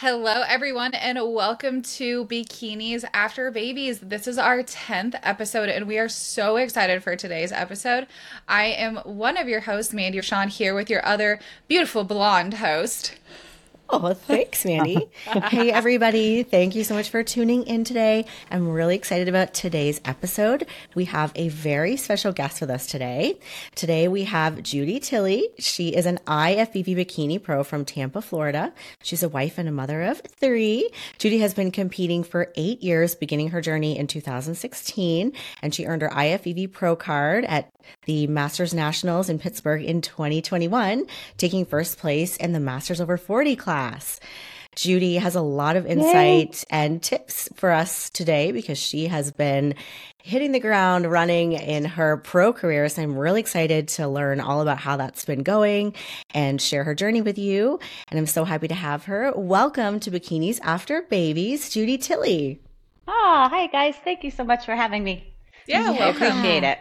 Hello, everyone, and welcome to Bikinis After Babies. This is our 10th episode, and we are so excited for today's episode. I am one of your hosts, Mandy Sean, here with your other beautiful blonde host. Oh, thanks, Mandy. hey, everybody. Thank you so much for tuning in today. I'm really excited about today's episode. We have a very special guest with us today. Today, we have Judy Tily. She is an IFBB Bikini Pro from Tampa, Florida. She's a wife and a mother of three. Judy has been competing for eight years, beginning her journey in 2016, and she earned her IFBB Pro card at the Masters Nationals in Pittsburgh in 2021, taking first place in the Masters Over 40 class class. Judy has a lot of insight Yay. and tips for us today because she has been hitting the ground running in her pro career. So I'm really excited to learn all about how that's been going and share her journey with you. And I'm so happy to have her. Welcome to Bikinis After Babies, Judy Tily. Oh, ah, hi guys. Thank you so much for having me. Yeah, I appreciate it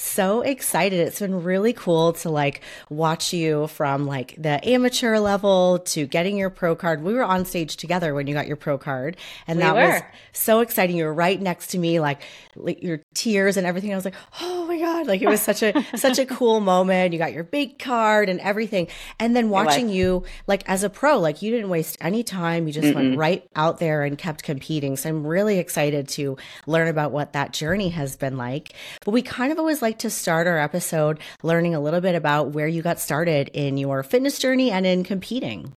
so excited. It's been really cool to like watch you from like the amateur level to getting your pro card. We were on stage together when you got your pro card and we that were. was so exciting. You were right next to me, like, like your tears and everything. I was like, oh my God. Like it was such a, such a cool moment. You got your big card and everything. And then watching you like as a pro, like you didn't waste any time. You just Mm-mm. went right out there and kept competing. So I'm really excited to learn about what that journey has been like. But we kind of always like like to start our episode learning a little bit about where you got started in your fitness journey and in competing.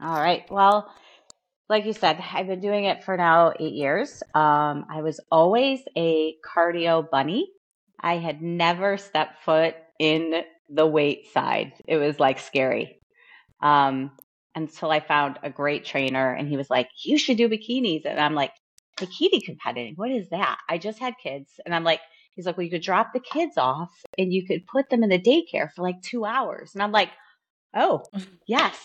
All right. Well, like you said, I've been doing it for now eight years. Um, I was always a cardio bunny. I had never stepped foot in the weight side. It was like scary. Um, until I found a great trainer and he was like, you should do bikinis. And I'm like, bikini competing. What is that? I just had kids. And I'm like, He's like, well, you could drop the kids off and you could put them in the daycare for like two hours. And I'm like, oh, yes,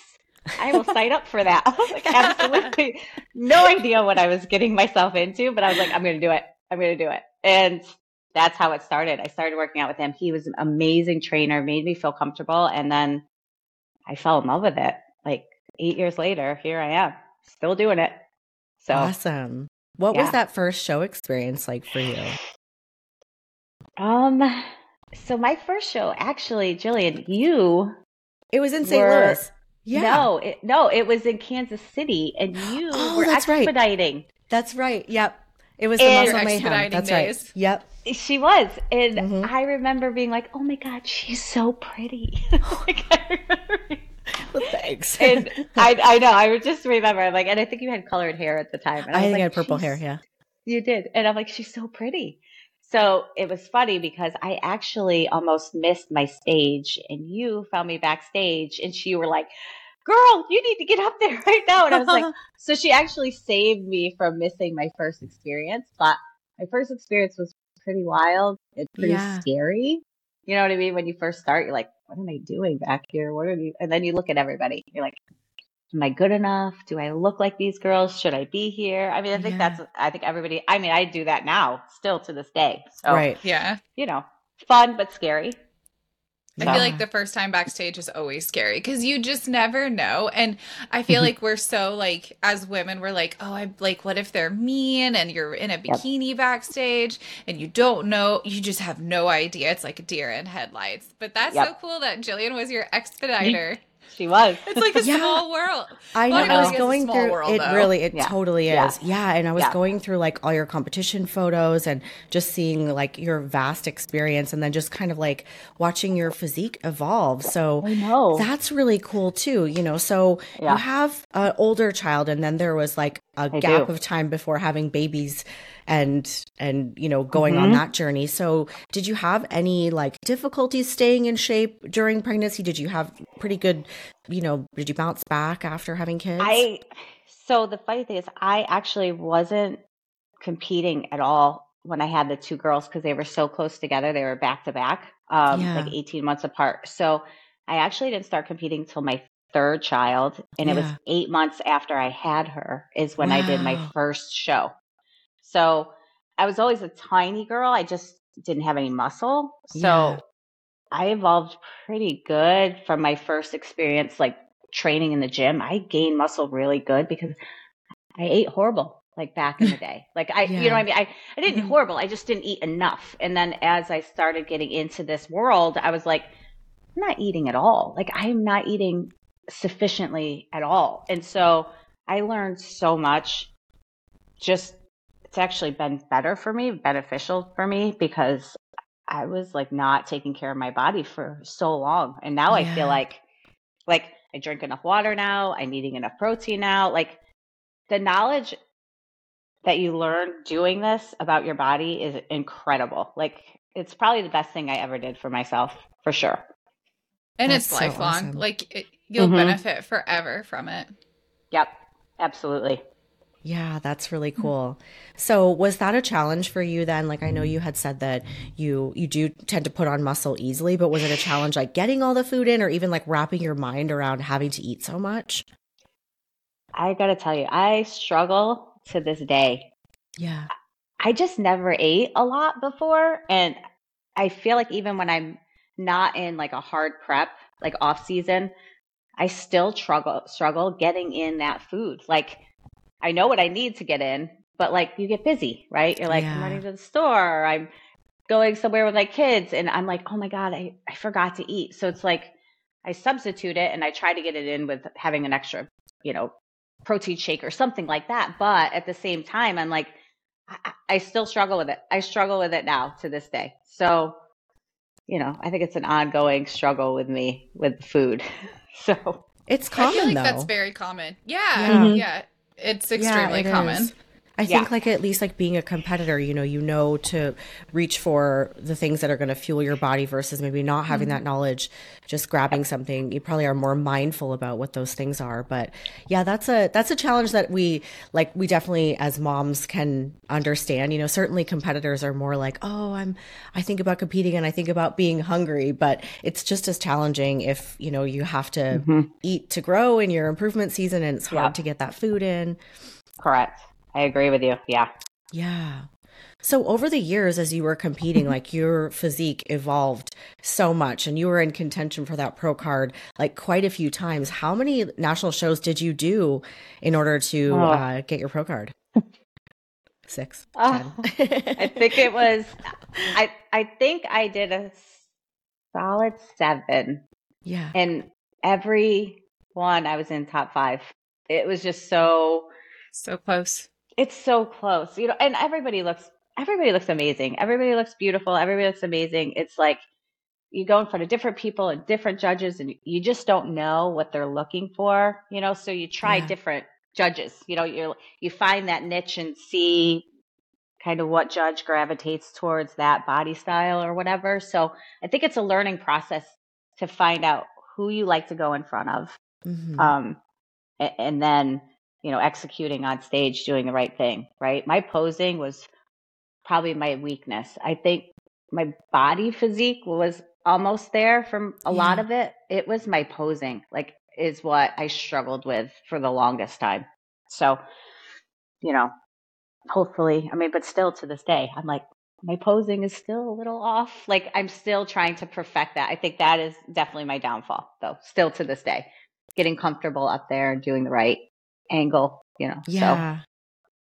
I will sign up for that. I was like, absolutely no idea what I was getting myself into, but I was like, I'm going to do it. I'm going to do it. And that's how it started. I started working out with him. He was an amazing trainer, made me feel comfortable. And then I fell in love with it. Like eight years later, here I am, still doing it. So awesome. What yeah. was that first show experience like for you? Um, so my first show, actually, Gillian, you. It was in St. Were, Louis. Yeah. No, it, no, it was in Kansas City, and you oh, were that's expediting. Right. That's right. Yep. It was the and muscle mayhem. That's days. right. Yep. She was, and mm-hmm. I remember being like, "Oh my god, she's so pretty." like, well, thanks. and I, I know. I just remember, I'm like, and I think you had colored hair at the time. And I, I think like, I had purple hair. Yeah. You did, and I'm like, she's so pretty. So it was funny because I actually almost missed my stage and you found me backstage and she were like, girl, you need to get up there right now. And I was like, so she actually saved me from missing my first experience. But my first experience was pretty wild. It's pretty yeah. scary. You know what I mean? When you first start, you're like, what am I doing back here? What are you? And then you look at everybody. You're like, am I good enough? Do I look like these girls? Should I be here? I mean, I think yeah. that's, I think everybody, I mean, I do that now still to this day. So, right. Yeah. You know, fun, but scary. I feel like the first time backstage is always scary because you just never know. And I feel like we're so like, as women, we're like, oh, I'm like, what if they're mean and you're in a bikini yep. backstage and you don't know, you just have no idea. It's like a deer in headlights. But that's yep. so cool that Gillian was your expediter. She was. It's like a yeah. small world. I know. I was going through world, it. Though. Really, it yeah. totally is. Yeah. yeah. And I was going through like all your competition photos and just seeing like your vast experience, and then just kind of like watching your physique evolve. So I know that's really cool too. You know, so you have an older child, and then there was like a I gap do. of time before having babies and and you know going mm-hmm. on that journey so did you have any like difficulties staying in shape during pregnancy did you have pretty good you know did you bounce back after having kids i so the funny thing is i actually wasn't competing at all when i had the two girls because they were so close together they were back to back um yeah. like 18 months apart so i actually didn't start competing till my third child and yeah. it was eight months after i had her is when wow. i did my first show so I was always a tiny girl. I just didn't have any muscle. So yeah. I evolved pretty good from my first experience, like training in the gym, I gained muscle really good because I ate horrible like back in the day. Like I, yeah. you know what I mean? I, I didn't mm-hmm. horrible. I just didn't eat enough. And then as I started getting into this world, I was like, I'm not eating at all. Like I'm not eating sufficiently at all. And so I learned so much. Just it's actually been better for me, beneficial for me because I was like not taking care of my body for so long. And now yeah. I feel like like I drink enough water now, I'm eating enough protein now. Like the knowledge that you learn doing this about your body is incredible. Like it's probably the best thing I ever did for myself, for sure. And That's it's so lifelong. Awesome. Like it, you'll mm-hmm. benefit forever from it. Yep, absolutely. Yeah, that's really cool. So, was that a challenge for you then? Like I know you had said that you you do tend to put on muscle easily, but was it a challenge like getting all the food in or even like wrapping your mind around having to eat so much? I got to tell you, I struggle to this day. Yeah. I just never ate a lot before and I feel like even when I'm not in like a hard prep, like off season, I still struggle struggle getting in that food. Like I know what I need to get in, but like you get busy, right? You're like, yeah. I'm running to the store, I'm going somewhere with my kids, and I'm like, oh my God, I, I forgot to eat. So it's like I substitute it and I try to get it in with having an extra, you know, protein shake or something like that. But at the same time, I'm like, I, I still struggle with it. I struggle with it now to this day. So, you know, I think it's an ongoing struggle with me with food. so it's common. I feel like though. that's very common. Yeah, yeah. Mm-hmm. yeah. It's extremely yeah, it common. Is. I think yeah. like at least like being a competitor, you know, you know to reach for the things that are going to fuel your body versus maybe not having mm-hmm. that knowledge, just grabbing something. You probably are more mindful about what those things are. But yeah, that's a that's a challenge that we like we definitely as moms can understand. You know, certainly competitors are more like, "Oh, I'm I think about competing and I think about being hungry," but it's just as challenging if, you know, you have to mm-hmm. eat to grow in your improvement season and it's hard yep. to get that food in. Correct. I agree with you. Yeah. Yeah. So over the years as you were competing, like your physique evolved so much and you were in contention for that pro card like quite a few times. How many national shows did you do in order to oh. uh, get your pro card? Six. Oh, I think it was I I think I did a solid seven. Yeah. And every one I was in top five. It was just so so close. It's so close, you know, and everybody looks everybody looks amazing. Everybody looks beautiful. Everybody looks amazing. It's like you go in front of different people and different judges and you just don't know what they're looking for, you know, so you try yeah. different judges. You know, you you find that niche and see kind of what judge gravitates towards that body style or whatever. So I think it's a learning process to find out who you like to go in front of. Mm-hmm. Um, and then you know, executing on stage, doing the right thing, right? My posing was probably my weakness. I think my body physique was almost there from a yeah. lot of it. It was my posing, like, is what I struggled with for the longest time. So, you know, hopefully, I mean, but still to this day, I'm like, my posing is still a little off. Like, I'm still trying to perfect that. I think that is definitely my downfall, though, still to this day. Getting comfortable up there and doing the right angle, you know. Yeah. So,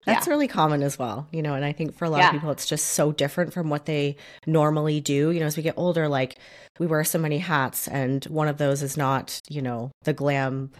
that's yeah. really common as well, you know, and I think for a lot yeah. of people, it's just so different from what they normally do. You know, as we get older, like we wear so many hats, and one of those is not, you know, the glam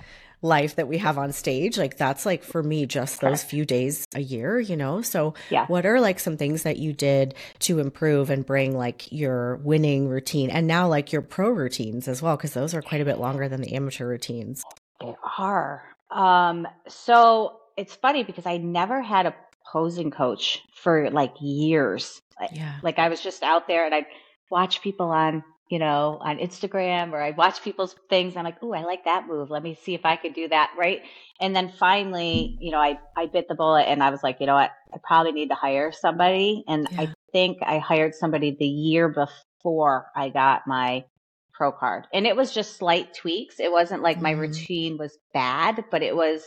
life that we have on stage. Like that's like for me, just those few days a year, you know? So, yeah. what are like some things that you did to improve and bring like your winning routine and now like your pro routines as well? Cause those are quite a bit longer than the amateur routines. They are. Um, so it's funny because I never had a posing coach for like years. Yeah. Like I was just out there and I'd watch people on, you know, on Instagram or I'd watch people's things. I'm like, oh, I like that move. Let me see if I could do that. Right. And then finally, you know, I, I bit the bullet and I was like, you know what? I probably need to hire somebody. And yeah. I think I hired somebody the year before I got my pro card. And it was just slight tweaks. It wasn't like mm-hmm. my routine was bad, but it was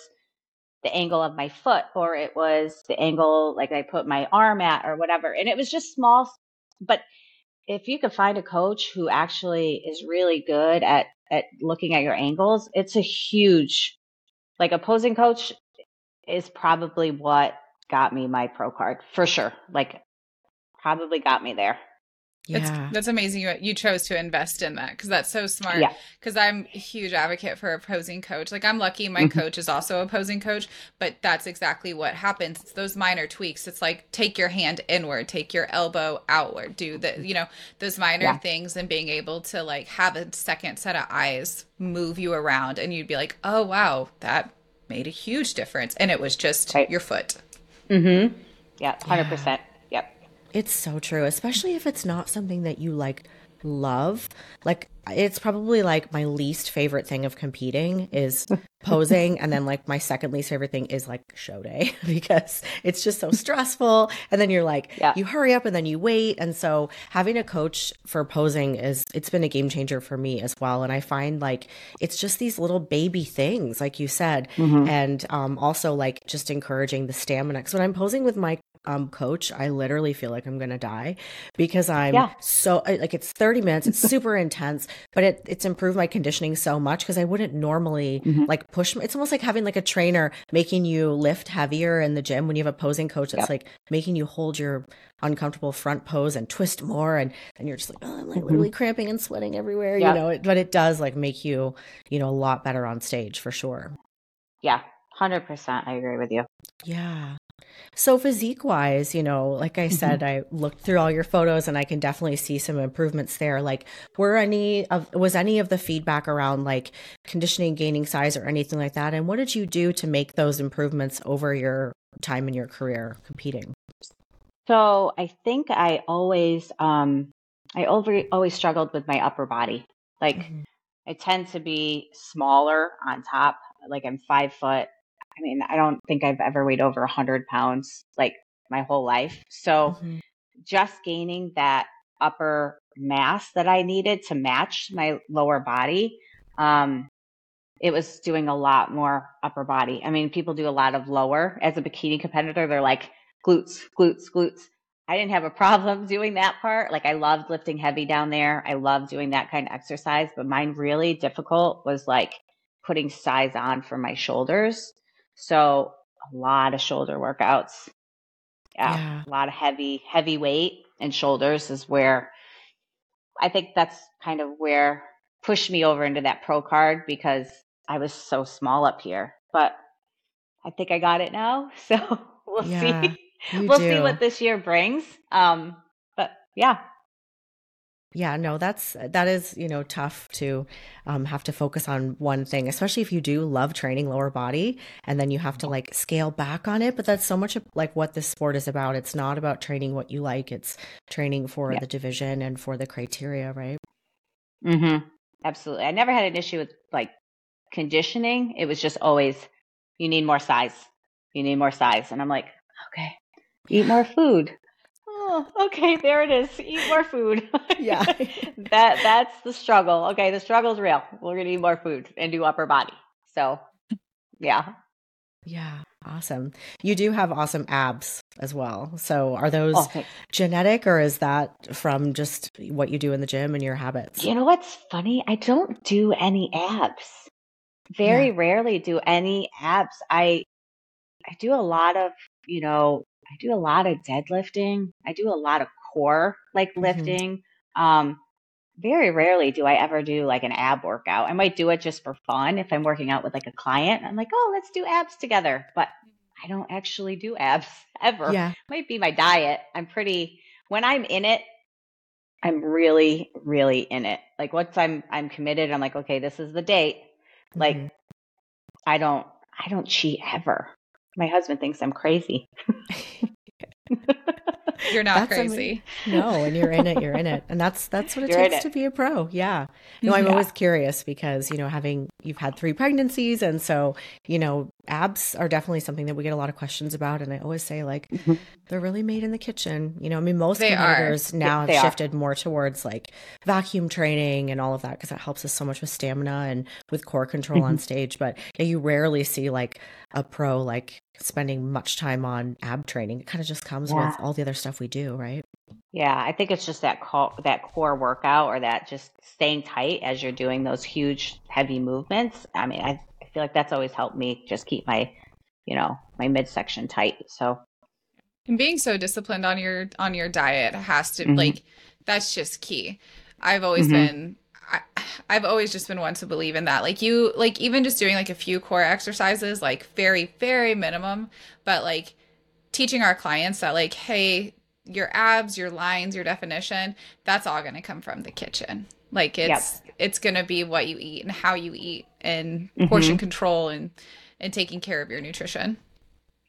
the angle of my foot or it was the angle like I put my arm at or whatever. And it was just small, but if you could find a coach who actually is really good at at looking at your angles, it's a huge like a posing coach is probably what got me my pro card for sure. Like probably got me there. Yeah. That's, that's amazing you, you chose to invest in that because that's so smart. Yeah. Because I'm a huge advocate for opposing coach. Like, I'm lucky my mm-hmm. coach is also opposing coach, but that's exactly what happens. It's those minor tweaks. It's like take your hand inward, take your elbow outward, do the, you know, those minor yeah. things and being able to like have a second set of eyes move you around. And you'd be like, oh, wow, that made a huge difference. And it was just right. your foot. Mm hmm. Yeah, 100%. Yeah. It's so true, especially if it's not something that you like love. Like it's probably like my least favorite thing of competing is posing and then like my second least favorite thing is like show day because it's just so stressful and then you're like yeah. you hurry up and then you wait and so having a coach for posing is it's been a game changer for me as well and I find like it's just these little baby things like you said mm-hmm. and um also like just encouraging the stamina cuz when I'm posing with my um, coach, I literally feel like I'm going to die because I'm yeah. so like it's 30 minutes. It's super intense, but it, it's improved my conditioning so much because I wouldn't normally mm-hmm. like push. It's almost like having like a trainer making you lift heavier in the gym when you have a posing coach that's yep. like making you hold your uncomfortable front pose and twist more. And then you're just like, oh, I'm like mm-hmm. literally cramping and sweating everywhere, yep. you know, it, but it does like make you, you know, a lot better on stage for sure. Yeah. 100% I agree with you. Yeah. So physique wise, you know, like I mm-hmm. said, I looked through all your photos and I can definitely see some improvements there. Like were any of was any of the feedback around like conditioning, gaining size or anything like that? And what did you do to make those improvements over your time in your career competing? So I think I always um I over, always struggled with my upper body. Like mm-hmm. I tend to be smaller on top. Like I'm five foot I mean, I don't think I've ever weighed over 100 pounds like my whole life. So mm-hmm. just gaining that upper mass that I needed to match my lower body, um, it was doing a lot more upper body. I mean, people do a lot of lower as a bikini competitor. They're like glutes, glutes, glutes. I didn't have a problem doing that part. Like I loved lifting heavy down there. I loved doing that kind of exercise, but mine really difficult was like putting size on for my shoulders. So a lot of shoulder workouts. Yeah, yeah, a lot of heavy, heavy weight and shoulders is where I think that's kind of where pushed me over into that pro card because I was so small up here. But I think I got it now. So we'll yeah, see. We'll do. see what this year brings. Um, but yeah, yeah, no, that's that is you know tough to um, have to focus on one thing, especially if you do love training lower body, and then you have to like scale back on it. But that's so much like what this sport is about. It's not about training what you like; it's training for yeah. the division and for the criteria, right? Mm-hmm. Absolutely. I never had an issue with like conditioning. It was just always you need more size. You need more size, and I'm like, okay, eat more food oh, okay, there it is. Eat more food. Yeah. that that's the struggle. Okay, the struggle is real. We're gonna eat more food and do upper body. So yeah. Yeah. Awesome. You do have awesome abs as well. So are those oh, genetic or is that from just what you do in the gym and your habits? You know what's funny? I don't do any abs. Very yeah. rarely do any abs. I I do a lot of, you know, I do a lot of deadlifting. I do a lot of core like mm-hmm. lifting. Mm-hmm. Um, very rarely do I ever do like an ab workout. I might do it just for fun if I'm working out with like a client. I'm like, oh, let's do abs together. But I don't actually do abs ever. Yeah. Might be my diet. I'm pretty when I'm in it, I'm really, really in it. Like once I'm I'm committed, I'm like, okay, this is the date. Mm-hmm. Like I don't I don't cheat ever. My husband thinks I'm crazy. you're not that's crazy. no, and you're in it, you're in it. And that's that's what it you're takes to be a pro. Yeah. No, I'm yeah. always curious because, you know, having you've had three pregnancies and so, you know, abs are definitely something that we get a lot of questions about. And I always say, like, mm-hmm. They're really made in the kitchen. You know, I mean, most they competitors are. now have shifted are. more towards like vacuum training and all of that because that helps us so much with stamina and with core control mm-hmm. on stage. But yeah, you rarely see like a pro like spending much time on ab training. It kind of just comes yeah. with all the other stuff we do, right? Yeah, I think it's just that core, that core workout or that just staying tight as you're doing those huge heavy movements. I mean, I, I feel like that's always helped me just keep my, you know, my midsection tight. So and being so disciplined on your on your diet has to mm-hmm. like that's just key. I've always mm-hmm. been I, I've always just been one to believe in that. Like you like even just doing like a few core exercises, like very, very minimum, but like teaching our clients that like, hey, your abs, your lines, your definition, that's all going to come from the kitchen. Like it's yep. it's going to be what you eat and how you eat and mm-hmm. portion control and and taking care of your nutrition.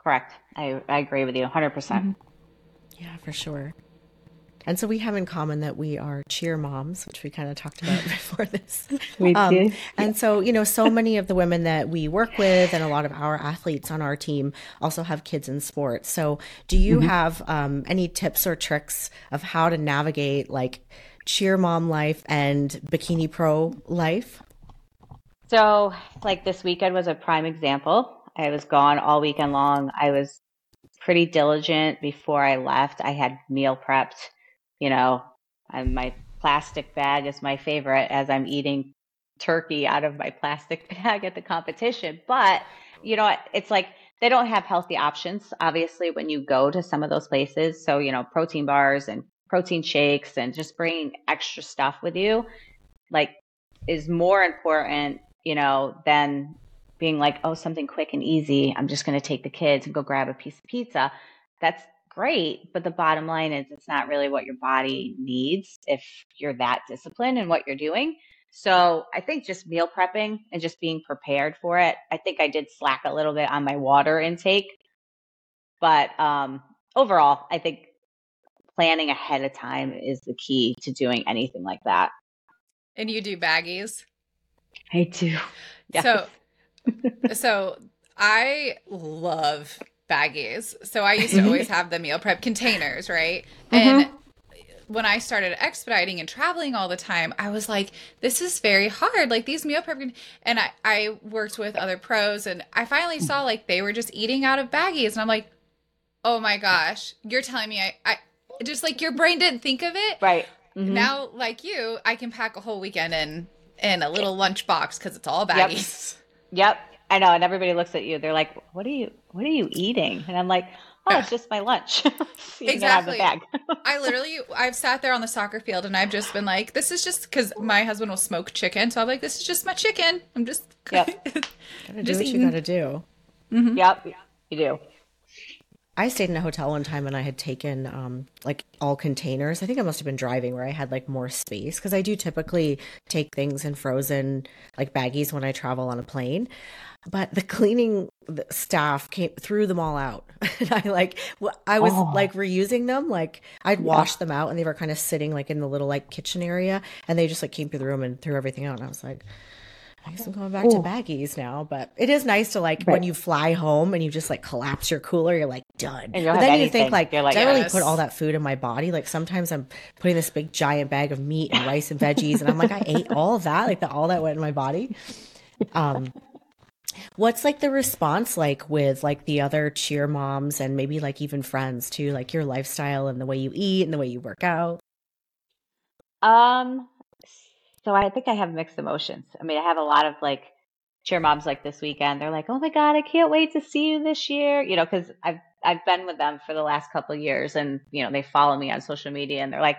Correct. I I agree with you 100%. percent mm hmm Yeah, for sure. And so we have in common that we are cheer moms, which we kind of talked about before this. We um, do. And so, you know, so many of the women that we work with and a lot of our athletes on our team also have kids in sports. So, do you mm-hmm. have um, any tips or tricks of how to navigate like cheer mom life and bikini pro life? So, like this weekend was a prime example. I was gone all weekend long. I was pretty diligent before I left. I had meal prepped you know, and my plastic bag is my favorite as I'm eating turkey out of my plastic bag at the competition. But, you know, it's like they don't have healthy options, obviously, when you go to some of those places. So, you know, protein bars and protein shakes and just bringing extra stuff with you, like, is more important, you know, than being like, oh, something quick and easy. I'm just going to take the kids and go grab a piece of pizza. That's great. But the bottom line is it's not really what your body needs if you're that disciplined in what you're doing. So I think just meal prepping and just being prepared for it. I think I did slack a little bit on my water intake. But um, overall, I think planning ahead of time is the key to doing anything like that. And you do baggies? I do. Yes. So so I love baggies. So I used to always have the meal prep containers, right? Mm-hmm. And when I started expediting and traveling all the time, I was like, this is very hard. Like these meal prep, and I, I worked with other pros and I finally saw like they were just eating out of baggies. And I'm like, oh my gosh, you're telling me I, I just like your brain didn't think of it. Right. Mm-hmm. Now, like you, I can pack a whole weekend in, in a little lunch box because it's all baggies. Yep. yep. I know, and everybody looks at you. They're like, "What are you? What are you eating?" And I'm like, "Oh, it's just my lunch." exactly. I literally, I've sat there on the soccer field, and I've just been like, "This is just because my husband will smoke chicken, so I'm like, this is just my chicken. I'm just, yep. gotta do what eating. you gotta do. Mm-hmm. Yep, you do. I stayed in a hotel one time and I had taken um, like all containers. I think I must have been driving where I had like more space because I do typically take things in frozen like baggies when I travel on a plane. But the cleaning staff came threw them all out, and I like I was oh. like reusing them. Like I'd wash them out, and they were kind of sitting like in the little like kitchen area, and they just like came through the room and threw everything out. And I was like, I guess I'm going back Ooh. to baggies now, but it is nice to like right. when you fly home and you just like collapse your cooler, you're like done. And but then anything. you think like, like did I really put all that food in my body? Like sometimes I'm putting this big giant bag of meat and rice and veggies, and I'm like, I ate all of that, like the, all that went in my body. Um, what's like the response like with like the other cheer moms and maybe like even friends too, like your lifestyle and the way you eat and the way you work out? Um, so I think I have mixed emotions. I mean, I have a lot of like cheer moms like this weekend. They're like, "Oh my god, I can't wait to see you this year." You know, because I've I've been with them for the last couple years, and you know they follow me on social media, and they're like,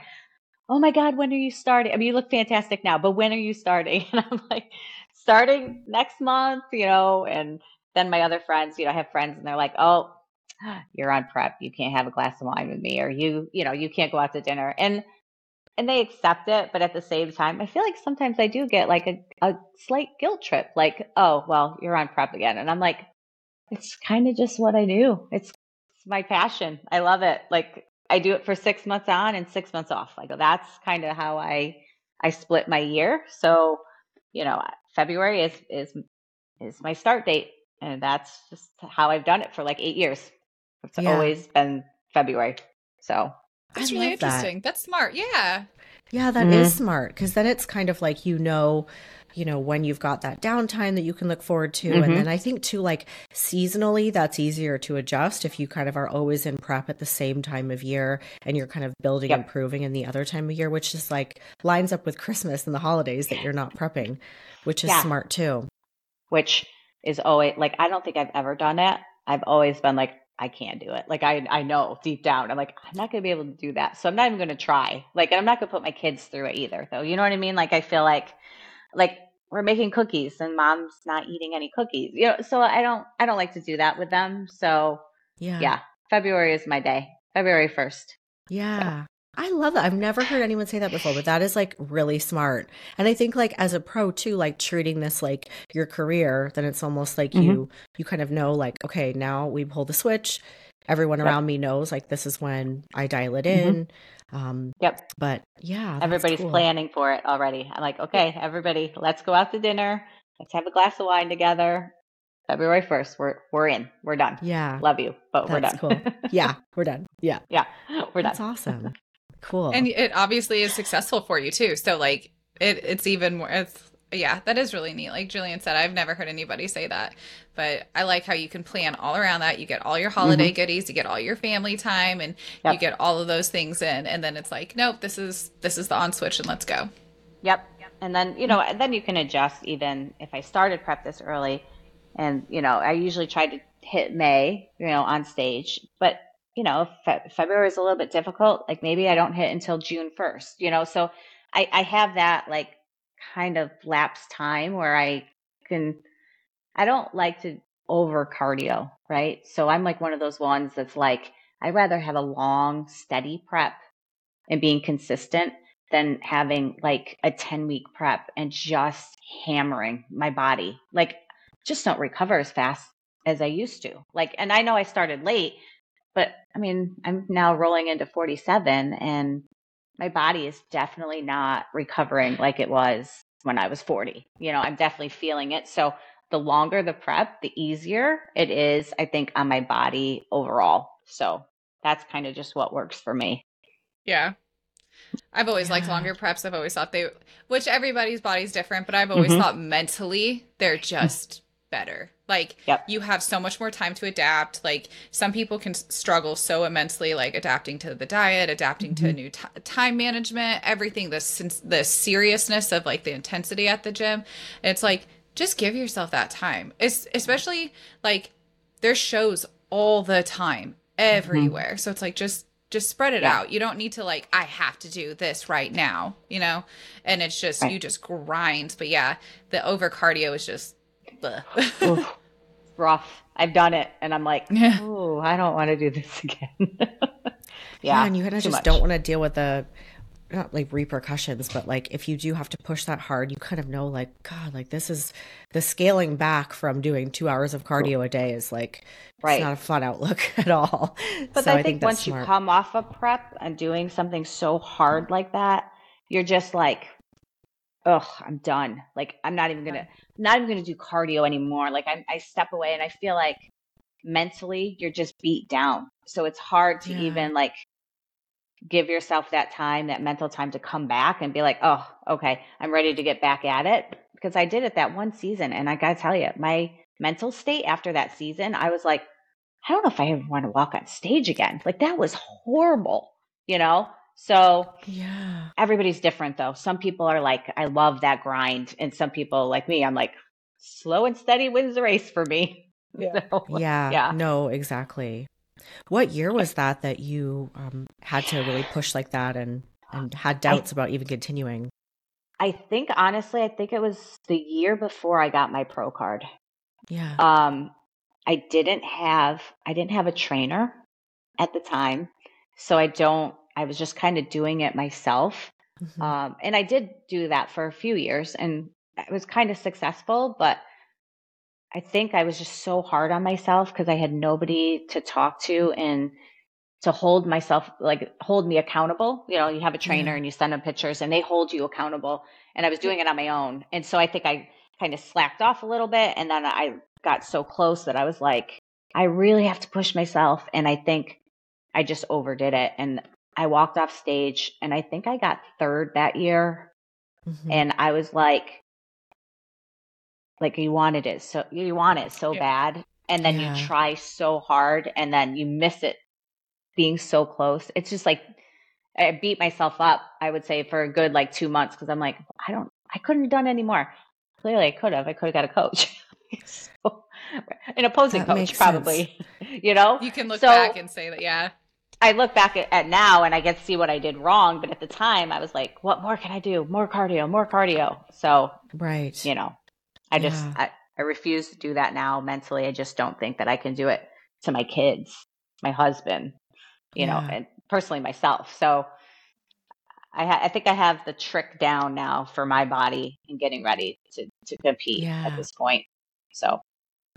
"Oh my god, when are you starting?" I mean, you look fantastic now, but when are you starting? And I'm like, starting next month, you know. And then my other friends, you know, I have friends, and they're like, "Oh, you're on prep. You can't have a glass of wine with me, or you, you know, you can't go out to dinner." And and they accept it, but at the same time, I feel like sometimes I do get like a, a slight guilt trip, like, oh, well, you're on prep again. And I'm like, it's kind of just what I do. It's, it's my passion. I love it. Like I do it for six months on and six months off. Like that's kind of how I, I split my year. So, you know, February is, is, is my start date And that's just how I've done it for like eight years. It's Yeah. always been February. So That's I really love that. interesting. That's smart. Yeah. Yeah, that is Mhm. smart because then it's kind of like you know, you know, when you've got that downtime that you can look forward to. Mhm. And then I think too, like seasonally, that's easier to adjust if you kind of are always in prep at the same time of year and you're kind of building Yep. and proving in the other time of year, which is like lines up with Christmas and the holidays that you're not prepping, which is Yeah. smart too. which is always like I don't think I've ever done it. I've always been like I can't do it. Like I I know deep down I'm like I'm not going to be able to do that. So I'm not even going to try. Like and I'm not going to put my kids through it either though. You know what I mean? Like I feel like like we're making cookies and mom's not eating any cookies. You know, so I don't I don't like to do that with them. So Yeah. yeah, February is my day. February 1st. Yeah. I love that. I've never heard anyone say that before, but that is like really smart. And I think like as a pro too, like treating this like your career, then it's almost like Mhm. you you kind of know like, okay, now we pull the switch. Everyone Yep. around me knows like this is when I dial it Mhm. in. Um Yep. but yeah, Everybody's cool. planning for it already. I'm like, okay, everybody, let's go out to dinner. Let's have a glass of wine together. February 1st, we're we're in. We're done. Yeah. Love you, but we're done. cool. Yeah, we're done. Yeah. yeah, we're done. That's awesome. Cool. And it obviously is successful for you too. So like it it's even more it's yeah, that is really neat. Like Gillian said, I've never heard anybody say that. But I like how you can plan all around that. You get all your holiday mm-hmm. goodies, you get all your family time and you get all of those things in and then it's like, nope, this is this is the on switch and let's go. Yep. And then, you know, and then you can adjust even if I started prep this early and, you know, I usually try to hit May, you know, on stage, but you know, fe- February is a little bit difficult. Like maybe I don't hit until June 1st, you know, so I, I have that like kind of lapse time where I can, I don't like to over cardio, right? So I'm like one of those ones that's like, I'd rather have a long, steady prep and being consistent than having like a 10 week prep and just hammering my body. Like, just don't recover as fast as I used to. Like, and I know I started late, but I mean, I'm now rolling into 47 and my body is definitely not recovering like it was when I was 40. You know, I'm definitely feeling it. So the longer the prep, the easier it is, I think, on my body overall. So that's kind of just what works for me. Yeah. I've always liked longer preps. I've always thought they, which everybody's body's different, but I've always Mhm. thought mentally they're just better. Like Yep. you have so much more time to adapt. Like some people can struggle so immensely, like adapting to the diet, adapting to mm-hmm. new t- time management, everything. The the seriousness of like the intensity at the gym. It's like just give yourself that time. It's especially like there's shows all the time mm-hmm. everywhere. So it's like just just spread it Yeah. out. You don't need to like I have to do this right now, you know? And it's just Right. you just grind. But yeah, the over cardio is just bleh. Oof, rough. I've done it, and I'm like, Yeah. oh, I don't want to do this again. yeah, yeah, and you kind of just much. don't want to deal with the not like repercussions, but like if you do have to push that hard, you kind of know like God, like this is the scaling back from doing two hours of cardio a day is like Right. it's not a fun outlook at all. But so I, think, that's once smart. you come off a prep and doing something so hard like that, you're just like, ugh, I'm done. Like I'm not even gonna, not even gonna do cardio anymore. Like I, I step away, and I feel like mentally you're just beat down. So it's hard to Yeah. even like give yourself that time, that mental time to come back and be like, oh, okay, I'm ready to get back at it. Because I did it that one season, and I gotta tell you, my mental state after that season, I was like. I don't know if I ever want to walk on stage again. Like that was horrible, you know? So yeah. everybody's different though. Some people are like, I love that grind. And some people like me, I'm like, slow and steady wins the race for me. Yeah. So, Yeah. Yeah. No, exactly. What year was that that you um, had to really push like that and and had doubts about even continuing? I think honestly, I think it was the year before I got my pro card. Yeah. Um, I didn't have I didn't have a trainer at the time, so I don't. I was just kind of doing it myself. Mhm. Um, and I did do that for a few years and it was kind of successful, but I think I was just so hard on myself because I had nobody to talk to and to hold myself, like hold me accountable. You know, you have a trainer Yeah. and you send them pictures and they hold you accountable. And I was doing it on my own. And so I think I kind of slacked off a little bit and then I got so close that I was like, I really have to push myself. And I think I just overdid it. And I walked off stage and I think I got third that year. Mm-hmm. And I was like, like you wanted it so you want it so yeah. bad. And then yeah. you try so hard and then you miss it being so close. It's just like i beat myself up i would say for a good like two months because i'm like i don't i couldn't have done any more. Clearly i could have. I could have got a coach. So, an opposing that coach probably you know? You can look so, back and say that yeah I look back at, at, now and I get to see what I did wrong, but at the time I was like, what more can I do? More cardio, more cardio. So, right. You know, I yeah. just, I, I refuse to do that now mentally. I just don't think that I can do it to my kids, my husband, you yeah. know, and personally myself. So I, ha- I think I have the trick down now for my body and getting ready to, to compete yeah. at this point. So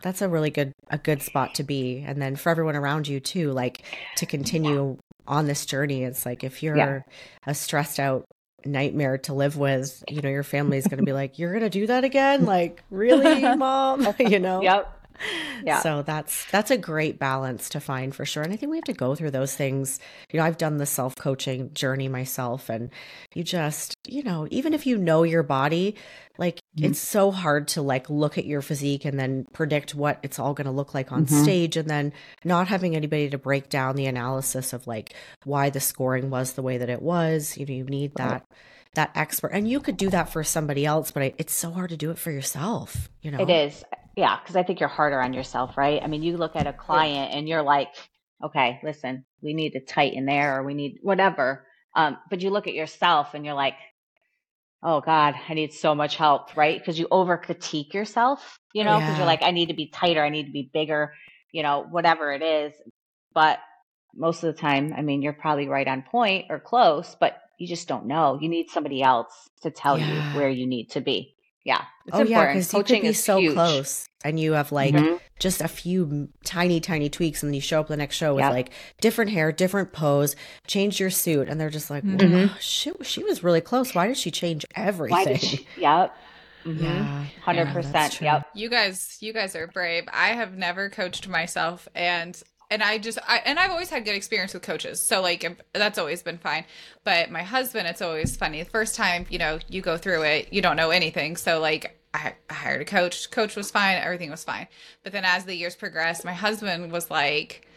that's a really good a good spot to be and then for everyone around you too like to continue yeah. on this journey it's like if you're yeah. a stressed out nightmare to live with you know your family is going to be like you're going to do that again like really mom you know yep yeah. So that's that's a great balance to find for sure. And i think we have to go through those things. You know i've done the self-coaching journey myself and you just you know even if you know your body like mm-hmm. it's so hard to like look at your physique and then predict what it's all going to look like on mm-hmm. stage and then not having anybody to break down the analysis of like why the scoring was the way that it was. You know you need that right that expert. And you could do that for somebody else but it's so hard to do it for yourself you know? it is yeah because i think you're harder on yourself right i mean you look at a client and you're like okay listen we need to tighten there or we need whatever um, but you look at yourself and you're like oh god i need so much help right because you over critique yourself you know because yeah. you're like i need to be tighter i need to be bigger you know whatever it is but most of the time i mean you're probably right on point or close but you just don't know. You need somebody else to tell yeah. you where you need to be. Yeah. It's oh important. yeah, because you could be so huge. close, and you have like mm-hmm. just a few tiny, tiny tweaks, and then you show up the next show with yep. like different hair, different pose, change your suit, and they're just like, mm-hmm. she she was really close. Why did she change everything? She, yep. Mm-hmm. Yeah, hundred yeah, percent. Yep. You guys, you guys are brave. I have never coached myself, and and I just I, and I've always had good experience with coaches, so like that's always been fine. But my husband, it's always funny. The first time, you know, you go through it, you don't know anything, so like I, I hired a coach. Coach was fine, everything was fine. But then as the years progressed, my husband was like,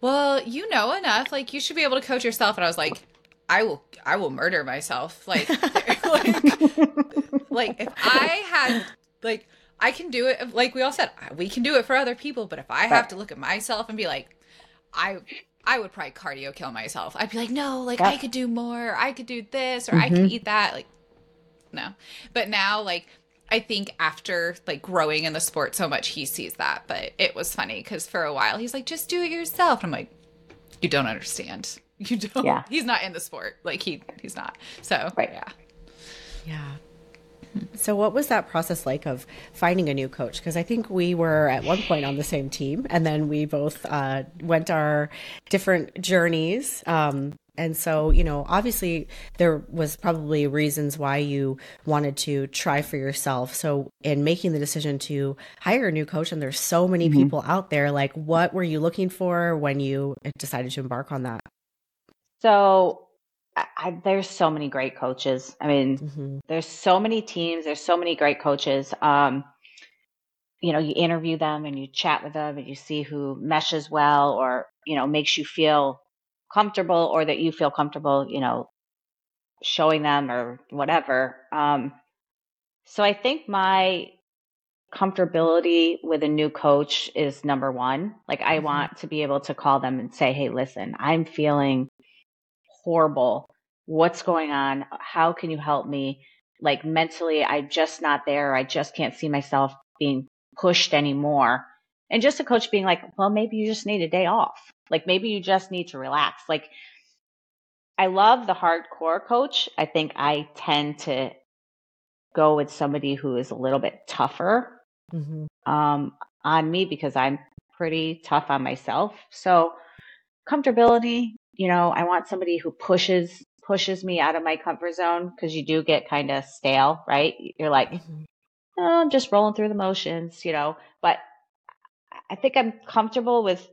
"Well, you know enough. Like you should be able to coach yourself." And I was like, "I will, I will murder myself. Like, like, like if I had like." I can do it. Like we all said, we can do it for other people. But if I have to look at myself and be like, I I would probably cardio kill myself. I'd be like, no, like I could do more. I could do this, or mm-hmm. I could eat that. Like, no. But now, like, I think after like growing in the sport so much, he sees that. But it was funny because for a while he's like, just do it yourself. And I'm like, you don't understand. You don't. Yeah. He's not in the sport. Like he he's not. So right. yeah. Yeah. So, what was that process like of finding a new coach? Because I think we were at one point on the same team, and then we both uh, went our different journeys. Um, and so, you know, obviously there was probably reasons why you wanted to try for yourself. So, in making the decision to hire a new coach, and there's so many mm-hmm. people out there, like, what were you looking for when you decided to embark on that? So, I, there's so many great coaches. I mean, mm-hmm. there's so many teams. There's so many great coaches. Um, you know, you interview them and you chat with them and you see who meshes well or, you know, makes you feel comfortable or that you feel comfortable, you know, showing them or whatever. Um, so I think my comfortability with a new coach is number one. Like I mm-hmm. want to be able to call them and say, Hey, listen, I'm feeling horrible. What's going on? How can you help me? Like mentally, I'm just not there. I just can't see myself being pushed anymore. And just a coach being like, well, maybe you just need a day off. Like maybe you just need to relax. Like I love the hardcore coach. I think I tend to go with somebody who is a little bit tougher mm-hmm. um, on me because I'm pretty tough on myself. So comfortability, you know, I want somebody who pushes pushes me out of my comfort zone because you do get kind of stale, right? You're like, mm-hmm. oh, I'm just rolling through the motions, you know. But I think I'm comfortable with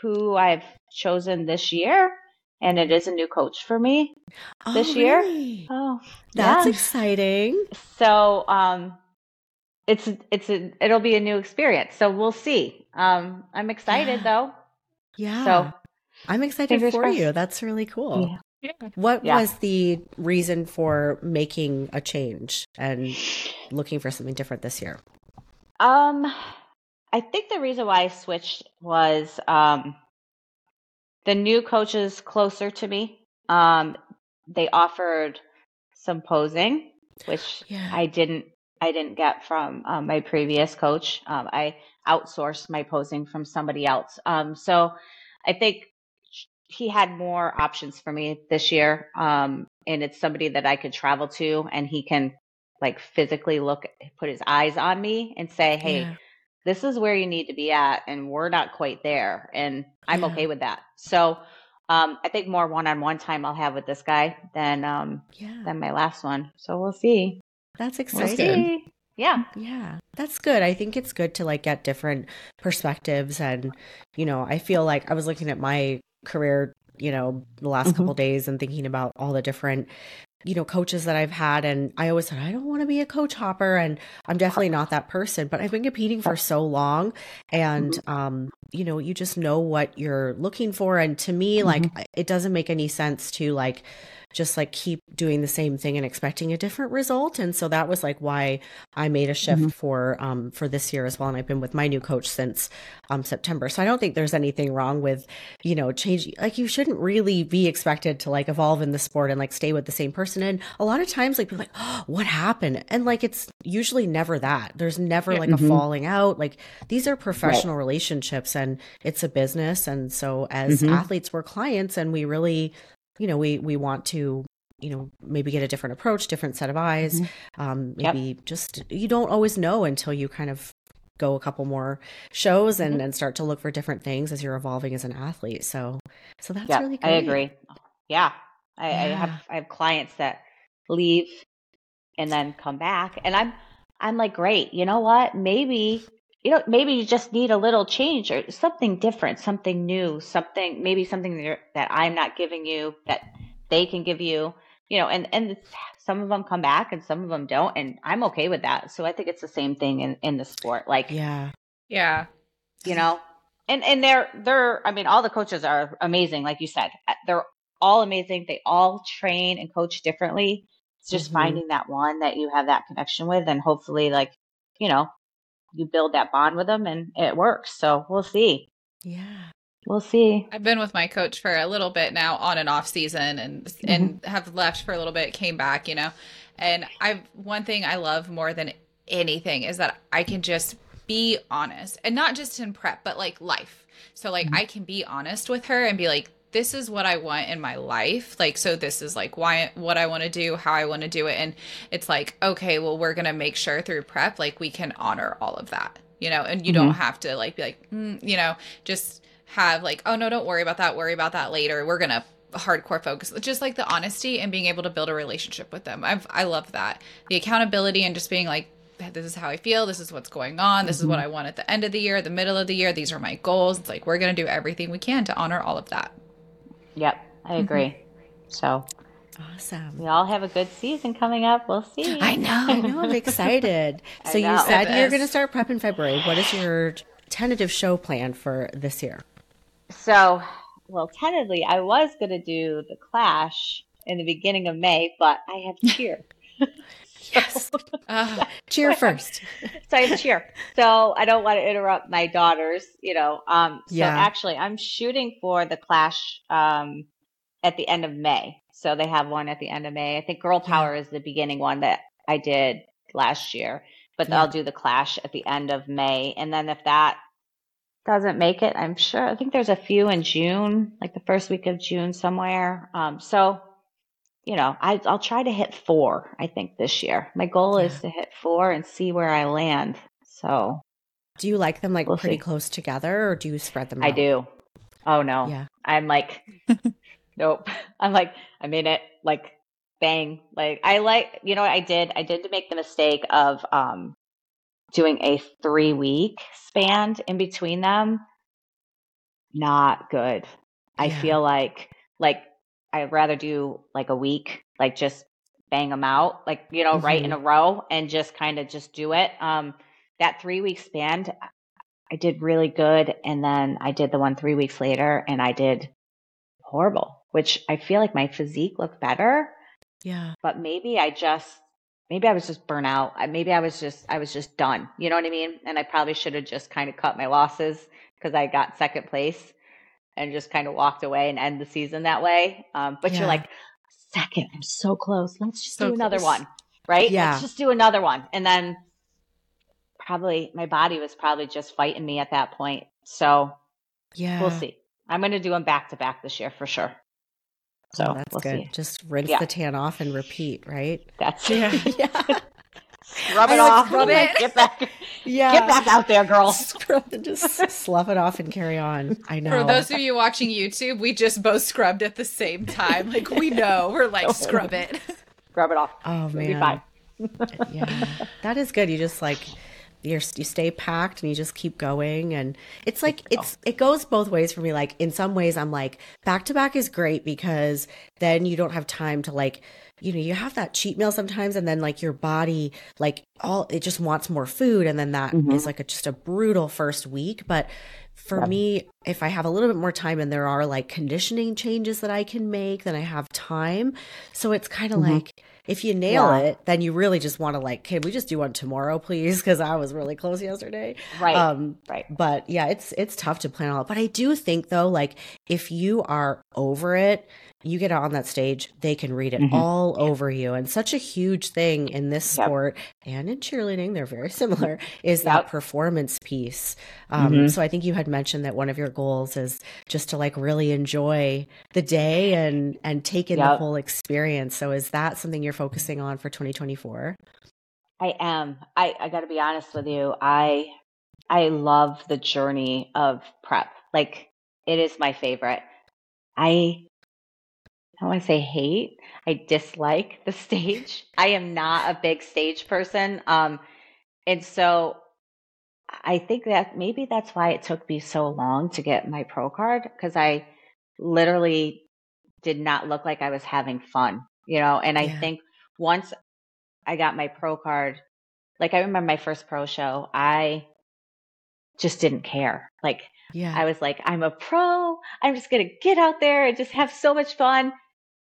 who I've chosen this year. And it is a new coach for me Oh, this year. really? Oh, That's yeah. exciting. So um, it's it's a, it'll be a new experience. So we'll see. Um, I'm excited Yeah. though. Yeah. So I'm excited fingers for crossed. you. That's really cool. Yeah. Yeah. What Yeah. was the reason for making a change and looking for something different this year? Um, I think the reason why I switched was um, the new coaches closer to me. Um, they offered some posing, which Yeah. I didn't. I didn't get from um, my previous coach. Um, I outsourced my posing from somebody else. Um, so I think he had more options for me this year. Um, and it's somebody that I could travel to, and he can like physically look, put his eyes on me, and say, "Hey, Yeah. this is where you need to be at and we're not quite there and i'm Yeah. okay with that so um, i think more one-on-one time i'll have with this guy than um, Yeah. than my last one so we'll see That's we'll exciting. see yeah Yeah, that's good. I think it's good to like get different perspectives. And, you know, I feel like I was looking at my career, you know, the last Mhm. couple days and thinking about all the different, you know, coaches that I've had. And I always said, I don't want to be a coach hopper. And I'm definitely not that person, but I've been competing for so long. And, um, you know, you just know what you're looking for. And to me, like, it doesn't make any sense to like, just like keep doing the same thing and expecting a different result. And so that was like why i made a shift for um for this year as well. And i've been with my new coach since um september. So i don't think there's anything wrong with you know change like you shouldn't really be expected to like evolve in the sport and like stay with the same person. And a lot of times like people like oh, what happened? And like it's usually never that. There's never like a Mhm. falling out. Like these are professional relationships and it's a business. And so as Mhm. athletes we're clients and we really you know we we want to you know maybe get a different approach different set of eyes um Yep. maybe just you don't always know until you kind of go a couple more shows and and start to look for different things as you're evolving as an athlete. So so that's yeah really i agree. Yeah I, I have i have clients that leave and then come back and i'm i'm like great you know what? Maybe you know maybe you just need a little change or something different something new something maybe something that, you're- that i'm not giving you that they can give you you know and and some of them come back and some of them don't and i'm okay with that so i think it's the same thing in in the sport like yeah Yeah. you know and and they're they're i mean all the coaches are amazing like you said Uh, they're all amazing they all train and coach differently it's just Mhm. finding that one that you have that connection with and hopefully like you know you build that bond with them and it works. So we'll see. Yeah. We'll see. I've been with my coach for a little bit now, on and off season, and mm-hmm. and have left for a little bit, came back, you know. And I one thing I love more than anything is that I can just be honest, and not just in prep, but like life. So like mm-hmm. I can be honest with her and be like, this is what I want in my life. Like, so this is like why what I want to do, how I want to do it, and it's like, okay, well, we're gonna make sure through prep, like we can honor all of that, you know, and you don't have to like be like, mm, you know, just have like, oh no, don't worry about that. Worry about that later. We're gonna hardcore focus. Just like the honesty and being able to build a relationship with them. I've i love that. The accountability and just being like this is how i feel. This is what's going on. This is what i want at the end of the year the middle of the year. These are my goals. It's like we're going to do everything we can to honor all of that yep i mm-hmm. agree. So awesome. we all have a good season coming up. We'll see. I know i know i'm excited. So you said you're going to start prep in february. What is your tentative show plan for this year? So, well, tentatively, I was going to do the Clash in the beginning of May, but I have cheer. yes Ah, cheer first so I have cheer. So I don't want to interrupt my daughters, you know. Um, so Yeah. actually, I'm shooting for the Clash um, at the end of May. So they have one at the end of May. I think Girl Power is the beginning one that I did last year, but Yeah. I'll do the Clash at the end of May. And then if that doesn't make it, I'm sure, I think there's a few in June, like the first week of June somewhere. Um, so, you know, I, I'll try to hit four, I think, this year. My goal is to hit four and see where I land. So do you like them like We'll pretty see. close together or do you spread them I do. Oh, no. yeah I'm like, nope. I'm like, I'm in it. Like, bang. Like, I like, you know what I did? I did to make the mistake of, um, doing a three week span in between them, not good. I Yeah. feel like like I'd rather do like a week, like just bang them out, like you know, right in a row, and just kind of just do it. Um, that three week span, I did really good, and then I did the one three weeks later, and I did horrible. Which I feel like my physique looked better, Yeah. but maybe I just maybe I was just burnt out. Maybe I was just I was just done. You know what I mean? And I probably should have just kind of cut my losses because I got second place and just kind of walked away and end the season that way. Um, but Yeah. you're like, second, I'm so close. Let's just So do another close. one, right? Yeah. Let's just do another one. And then probably my body was probably just fighting me at that point. So Yeah. we'll see. I'm going to do them back to back this year for sure. So Oh, that's we'll good. see. Just rinse Yeah. the tan off and repeat, right? That's Yeah. yeah. Rub it like off. rub it. Get back. Yeah. Get back out there, girl. Scrub and just slough it off and carry on. I know. For those of you watching YouTube, we just both scrubbed at the same time. Like we know, we're like scrub it. Rub it off. oh You'll be man. fine. yeah. That is good. You just like you're you stay packed and you just keep going and it's like it's it goes both ways for me like in some ways I'm like back to back is great because then you don't have time to like you know you have that cheat meal sometimes and then like your body like all it just wants more food and then that is Mhm. like a, just a brutal first week but for Yeah. me if i have a little bit more time and there are like conditioning changes that i can make then i have time so it's kind of Mhm. like if you nail Yeah. it then you really just want to like can we just do one tomorrow please because i was really close yesterday Right. um right. but yeah it's it's tough to plan all but i do think though like if you are over it you get on that stage they can read it Mhm. all over you and such a huge thing in this Yep. sport and in cheerleading they're very similar is that performance piece um Mhm. so i think you had mentioned that one of your goals is just to like really enjoy the day and and take in the whole experience so is that something you're focusing on for 2024 I am. I, I got to be honest with you. I I love the journey of prep. Like it is my favorite. I I don't want to say hate. I dislike the stage. I am not a big stage person. Um, and so I think that maybe that's why it took me so long to get my pro card because I literally did not look like I was having fun, you know. And I Yeah. think once I got my pro card, like I remember my first pro show, I just didn't care. Like yeah I was like, I'm a pro. I'm just going to get out there and just have so much fun.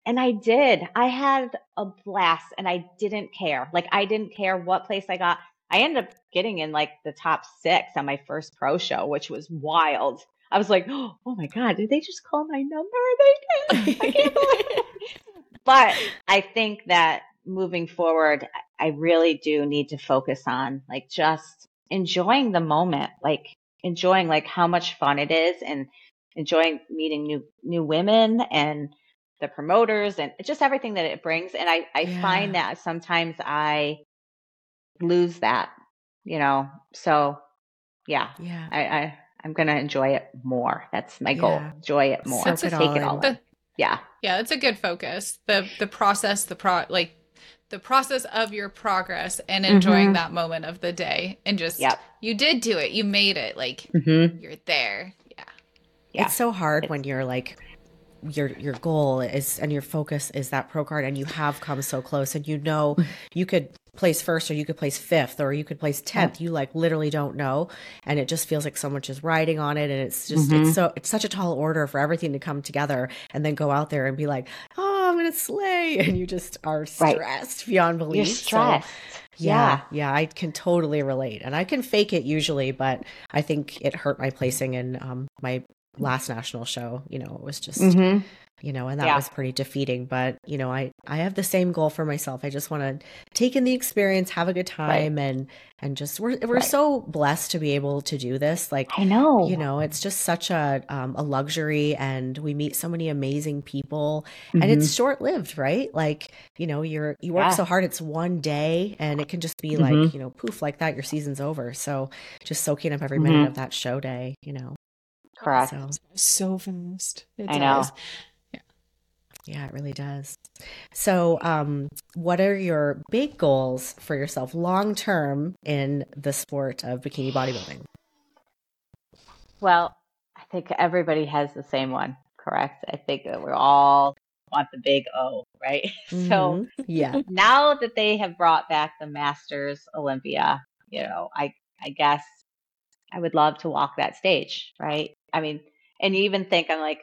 And I did. I had a blast and I didn't care. Like, I didn't care what place I got. I ended up getting in like the top six on my first pro show, which was wild. I was like, oh my God, did they just call my number? They did. I can't believe it. But I think that moving forward, I really do need to focus on like just enjoying the moment, like enjoying like how much fun it is and enjoying meeting new new women and the promoters and just everything that it brings. And I, I Yeah. find that sometimes I lose that, you know. So yeah, yeah I, I I'm gonna enjoy it more. That's my goal. Yeah. Enjoy it more. Soak Take it it all in. all. The- Yeah. Yeah, it's a good focus. The the process, the pro like the process of your progress and enjoying Mhm. that moment of the day and just Yep. you did do it. You made it. Like Mm-hmm. you're there. Yeah. Yeah. It's so hard when you're like your your goal is and your focus is that pro card and you have come so close and you know you could place first or you could place fifth or you could place 10th you like literally don't know and it just feels like so much is riding on it and it's just Mhm. it's so it's such a tall order for everything to come together and then go out there and be like oh i'm gonna slay and you just are Right. stressed beyond belief You're So, stressed. yeah, yeah, I can totally relate, and I can fake it usually, but I think it hurt my placing and um, my last national show. You know, it was just Mm-hmm. you know, and that Yeah. was pretty defeating. But you know, I I have the same goal for myself. I just want to take in the experience, have a good time, and and just we're we're Right. so blessed to be able to do this. Like I know. you know, it's just such a um, a luxury, and we meet so many amazing people, and it's short lived, right? Like you know, you're you work Yeah. so hard, it's one day, and it can just be Mhm. like you know, poof, like that, your season's over. So just soaking up every minute Mhm. of that show day, you know. Correct. So So fast. It I know. does. Yeah, it really does. So, um, what are your big goals for yourself long term in the sport of bikini bodybuilding? Well, I think everybody has the same one, correct? I think that we're all want the big O, right? Mm-hmm. So, yeah. Now that they have brought back the Masters Olympia, you know, I I guess I would love to walk that stage, right? I mean, and you even think I'm like,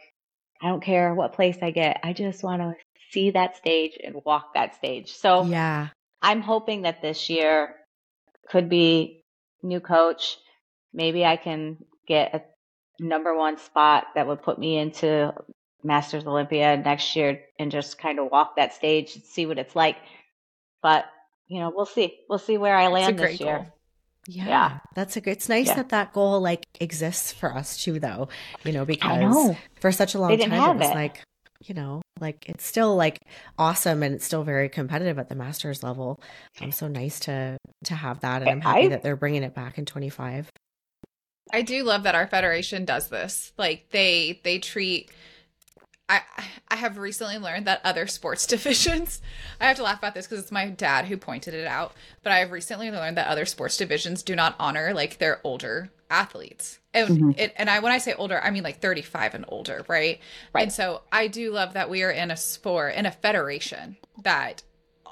I don't care what place I get. I just want to see that stage and walk that stage. So yeah, I'm hoping that this year could be new coach. Maybe I can get a number one spot that would put me into Masters Olympia next year and just kind of walk that stage and see what it's like. But you know, we'll see. We'll see where I land this year. Goal. Yeah, yeah, that's a good. It's nice yeah. that that goal like exists for us too, though. You know, because for such a long time it was it. like, you know, like it's still like awesome and it's still very competitive at the masters level. Um, so nice to to have that, and I'm happy I, that they're bringing it back in 25. I do love that our federation does this. Like they they treat I I have recently learned that other sports divisions I have to laugh about this because it's my dad who pointed it out, but I have recently learned that other sports divisions do not honor like their older athletes. And mm-hmm. it, and I when I say older, I mean like 35 and older, right? right? And so I do love that we are in a sport in a federation that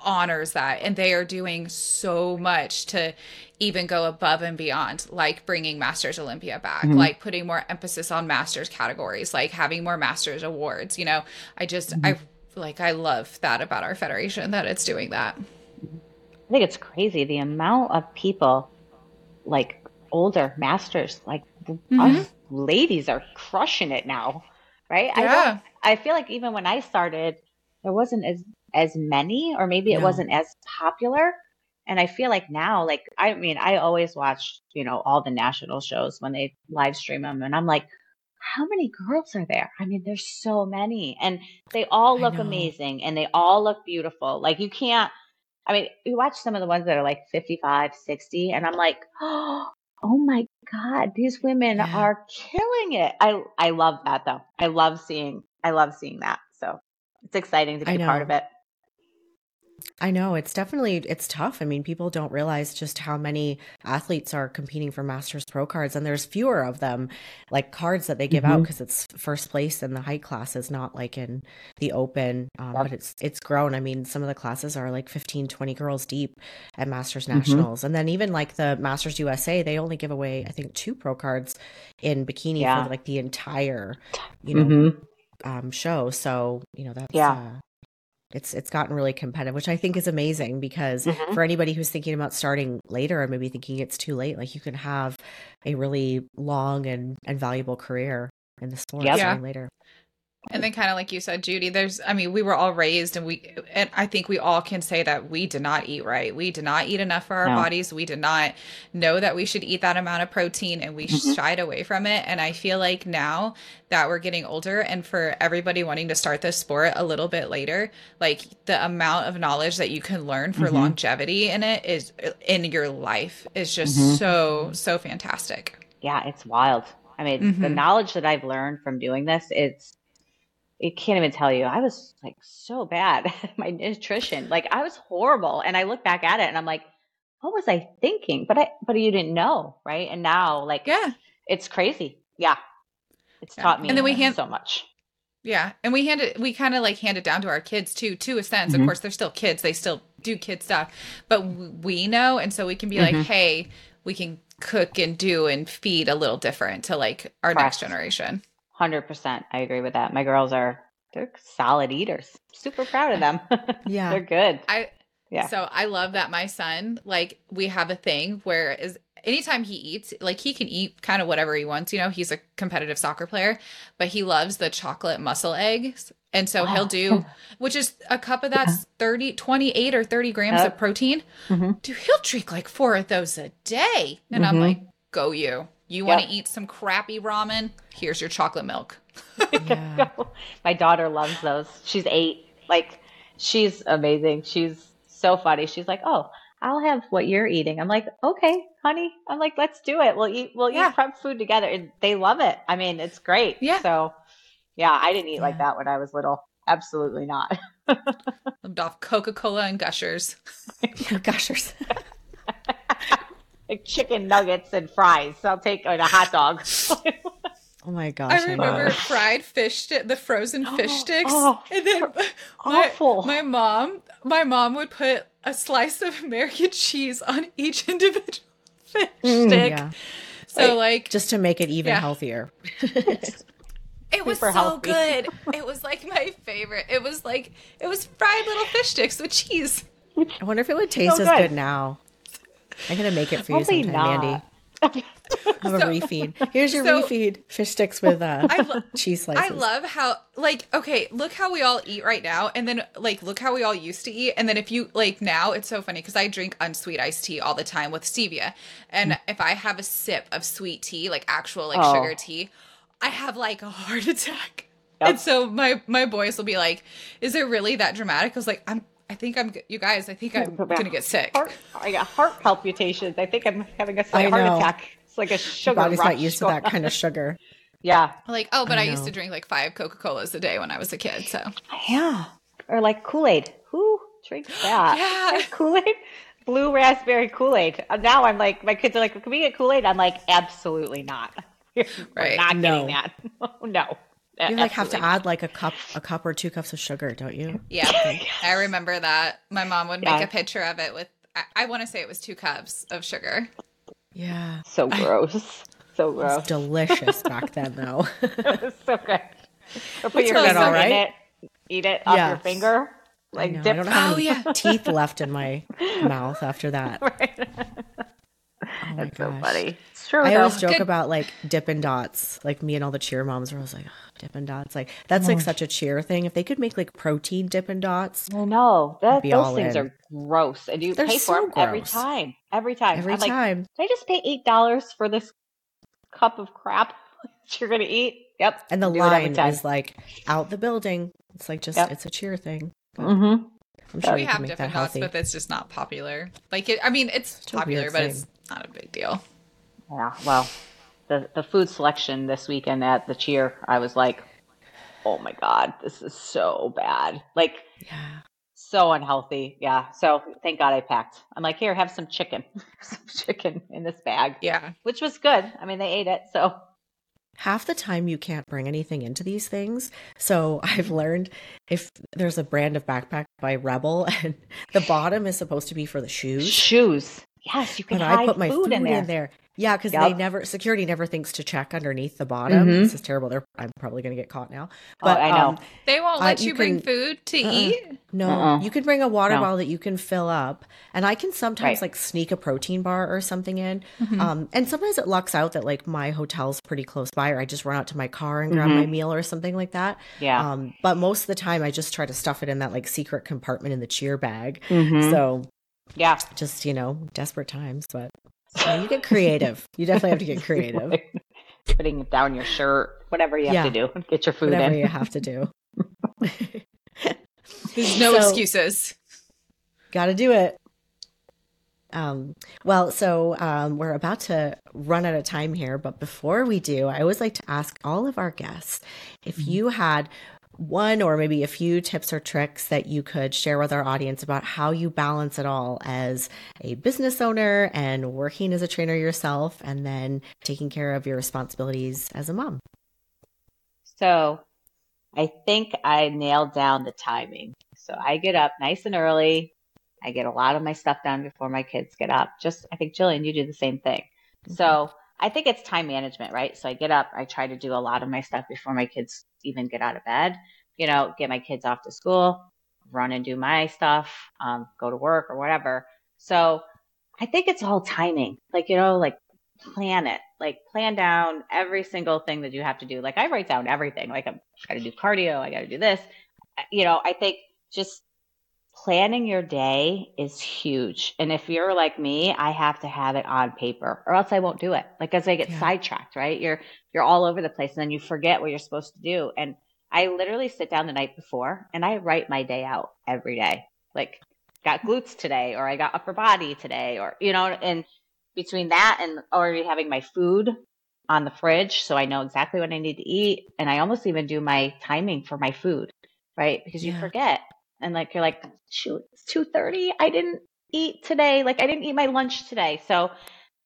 honors that and they are doing so much to even go above and beyond like bringing masters olympia back mm-hmm. like putting more emphasis on masters categories like having more masters awards you know i just mm-hmm. i like i love that about our federation that it's doing that i think it's crazy the amount of people like older masters like mm-hmm. us ladies are crushing it now right yeah. I, I feel like even when i started there wasn't as as many or maybe it no. wasn't as popular. And i feel like now like i mean i always watch you know all the national shows when they live stream them and i'm like how many girls are there? I mean there's so many. And they all look amazing and they all look beautiful. Like you can't i mean you watch some of the ones that are like 55 60 and i'm like oh my god these women yeah. are killing it. I i love that though. I love seeing i love seeing that it's exciting to be part of it I know it's definitely it's tough. I mean, people don't realize just how many athletes are competing for Masters Pro cards, and there's fewer of them, like cards that they give mm-hmm. out because it's first place in the height classes, not like in the open. Um. But it's it's grown. I mean, some of the classes are like 15, 20 girls deep at Masters mm-hmm. Nationals, mm-hmm. and then even like the Masters USA, they only give away I think two pro cards in bikini yeah. for like the entire you know mm-hmm. Um, show. So you know that's yeah. Uh, it's it's gotten really competitive, which I think is amazing because mm-hmm. for anybody who's thinking about starting later or maybe thinking it's too late, like you can have a really long and, and valuable career in the sport yep. starting later and then kind of like you said judy there's i mean we were all raised and we and i think we all can say that we did not eat right we did not eat enough for our no. bodies we did not know that we should eat that amount of protein and we mm-hmm. shied away from it and i feel like now that we're getting older and for everybody wanting to start this sport a little bit later like the amount of knowledge that you can learn for mm-hmm. longevity in it is in your life is just mm-hmm. so so fantastic yeah it's wild i mean the mm-hmm. knowledge that i've learned from doing this it's I can't even tell you. I was like so bad my nutrition. Like I was horrible. And I look back at it and I'm like, what was I thinking? But I, but you didn't know. Right. And now like, yeah, it's crazy. Yeah. It's yeah. taught me and then we hand- so much. Yeah. And we hand it, we kind of like hand it down to our kids too, to a sense. Mm-hmm. Of course, they're still kids. They still do kid stuff, but we know. And so we can be mm-hmm. like, hey, we can cook and do and feed a little different to like our Correct. next generation. Hundred percent, I agree with that. My girls are they're solid eaters. Super proud of them. Yeah, they're good. I yeah. So I love that my son like we have a thing where is anytime he eats, like he can eat kind of whatever he wants. You know, he's a competitive soccer player, but he loves the chocolate muscle eggs. And so he'll do, which is a cup of that's yeah. 30, 28 or 30 grams yep. of protein. Mm-hmm. Dude, he'll drink like four of those a day. And mm-hmm. I'm like, go you. You want to eat some crappy ramen? Here's your chocolate milk. yeah. My daughter loves those. She's eight. Like, she's amazing. She's so funny. She's like, oh, I'll have what you're eating. I'm like, okay, honey. I'm like, let's do it. We'll eat. We'll yeah. eat prep food together. And they love it. I mean, it's great. Yeah. So, yeah, I didn't eat yeah. like that when I was little. absolutely not. Lived off Coca Cola and Gushers. Gushers. Like chicken nuggets and fries. I'll take and a hot dog. Oh my gosh! I remember fried fish, sti- the frozen fish Oh, sticks, oh, and then awful. my, my mom, my mom would put a slice of American cheese on each individual fish Mm, stick. yeah, So like, just to make it even Yeah. healthier. it was so healthy. good. It was like my favorite. It was like it was fried little fish sticks with cheese. I wonder if it would taste So as good. good now. I'm gonna make it for you Probably sometime, Mandy. not. Have a So- refeed. Here's your so- refeed. Fish sticks with uh, I lo- cheese slices. I love how like okay, look how we all eat right now and then like look how we all used to eat and then if you like now it's so funny cuz I drink unsweet iced tea all the time with stevia. And if I have a sip of sweet tea, like actual like Oh. sugar tea, I have like a heart attack. Yep. And so my my boys will be like, "Is it really that dramatic?" I was like, "I'm I think I'm g- you guys, I think I'm going to get sick." Heart, I got heart palpitations. I think I'm having a slight heart attack. It's like a Your sugar body's rush not used to that kind of sugar. Yeah, Like, "Oh, but I I, used to drink like 5 Coca-Colas a day when I was a kid." So, yeah. Or like Kool Aid. Who drinks that? Yeah. Kool Aid, blue raspberry Kool Aid. Uh, now I'm like, my kids are like, "Can we get Kool Aid?" I'm like, absolutely not. We're Right. not No. getting that. no. You like have to Absolutely add like a cup, a cup or two cups of sugar, don't you? Yeah, I remember that. My mom would make Yeah. a picture of it with, I, I want to say it was two cups of sugar. Yeah, So gross. So it gross. was delicious back then, though. it was so good. Or put It's your good, finger all in it, eat it off Yeah. your finger. I, Like know, I dip don't have Oh, any yeah. teeth left in my mouth after that. Right. Oh my That's so gosh. funny. It's true. I though. always joke Good. about like Dippin' Dots, like me and all the cheer moms were always like, oh, Dippin' Dots. Like that's like such a cheer thing. If they could make like protein Dippin' Dots I know that be those all things in. are gross, and you They're pay for so them every time. Every time. every I'm like, time. Did I just pay eight dollars for this cup of crap that you're gonna eat? Yep. And the do it every line is like out the building. It's like just Yep. it's a cheer thing. Mm-hmm. I'm sure we have make different dots, healthy. but it's just not popular. Like, it, I mean, it's a popular, but thing. it's not a big deal. Yeah. Well, the the food selection this weekend at the cheer, I was like, oh my god, this is so bad. Like yeah. so unhealthy. Yeah. So thank God I packed. I'm like, here, have some chicken, some chicken in this bag, Yeah. which was good. I mean, they ate it. So half the time you can't bring anything into these things. So I've learned if there's a brand of backpack by Rebel and the bottom is supposed to be for the shoes, shoes. Yes, you can but hide I put my food, in there. Yeah, because they never security never thinks to check underneath the bottom. Mhm. This is terrible. They're I'm probably gonna get caught now. Oh, I know. um, They won't Uh, let you you, bring can- food to Uh-uh. eat. no, Uh-uh. you can bring a water No. bottle that you can fill up, and I can sometimes Right. like sneak a protein bar or something in. Mm-hmm. Um, and sometimes it lucks out that like my hotel's pretty close by, or I just run out to my car and grab Mhm. my meal or something like that. Yeah. Um, but most of the time, I just try to stuff it in that like secret compartment in the cheer bag. Mhm. So yeah. just you know, desperate times, but yeah, you get creative. you definitely have to get creative. Putting down your shirt, whatever you have Yeah. to do, get your food Whatever in. you have to do. There's no So- excuses. Got to do it. Um, well, so um, we're about to run out of time here, but before we do, I always like to ask all of our guests if you had one or maybe a few tips or tricks that you could share with our audience about how you balance it all as a business owner and working as a trainer yourself and then taking care of your responsibilities as a mom. So I think I nailed down the timing. So I get up nice and early. I get a lot of my stuff done before my kids get up. Just, I think, Gillian, you do the same thing. So I think it's time management, right? So I get up, I try to do a lot of my stuff before my kids even get out of bed, you know, get my kids off to school, run and do my stuff, um, go to work or whatever. So I think it's all timing. Like, you know, like plan it, like plan down every single thing that you have to do. Like I write down everything. Like I'm got to do cardio. I got to do this. You know, I think just planning your day is huge. And if you're like me, I have to have it on paper or else I won't do it. Like as I get Yeah. sidetracked, right? You're, you're all over the place and then you forget what you're supposed to do. And I literally sit down the night before and I write my day out every day. Like got glutes today or I got upper body today or, you know, and between that and already having my food on the fridge so I know exactly what I need to eat. And I almost even do my timing for my food. right? Because you forget. And like, you're like, shoot, it's 2.30. I didn't eat today. Like I didn't eat my lunch today. So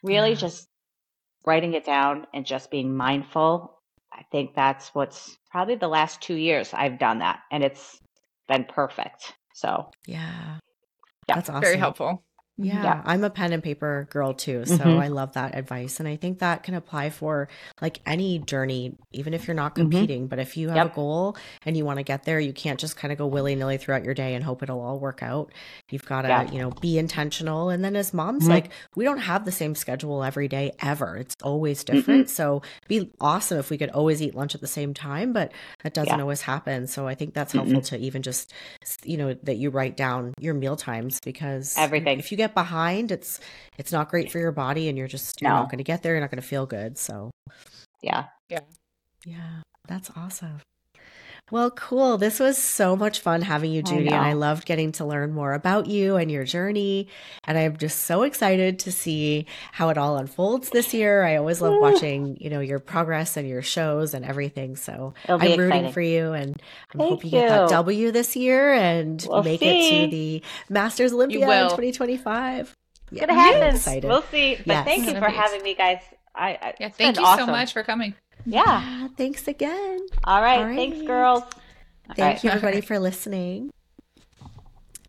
really yeah. just writing it down and just being mindful. I think that's what's probably the last two years I've done that and it's been perfect. So yeah, yeah. that's awesome. Very helpful. Yeah, yeah, I'm a pen and paper girl too. So mm-hmm. I love that advice. And I think that can apply for like any journey, even if you're not mm-hmm. competing. Mm-hmm. But if you have yep. a goal and you want to get there, you can't just kind of go willy nilly throughout your day and hope it'll all work out. You've got to, yeah. you know, be intentional. And then as moms, mm-hmm. like we don't have the same schedule every day ever. It's always different. So be awesome if we could always eat lunch at the same time, but that doesn't yeah. always happen. So I think that's helpful to even just, you know, that you write down your meal times because everything. If you get get behind, it's it's not great for your body, and you're just you're no. not going to get there. You're not going to feel good. So, yeah, yeah, yeah, that's awesome. Well, cool. This was so much fun having you, Judy, I and I loved getting to learn more about you and your journey. And I'm just so excited to see how it all unfolds this year. I always love watching, you know, your progress and your shows and everything. So I'm exciting. rooting for you, and I hope you, you get that W this year and we'll make see. it to the Masters Olympia in 2025. It's gonna happen. We'll see. But yes. thank you for having me, guys. I, I yeah, thank you awesome. so much for coming. Yeah. yeah. Thanks again. All right. All right. Thanks, girls. Thank right. you, everybody, for listening.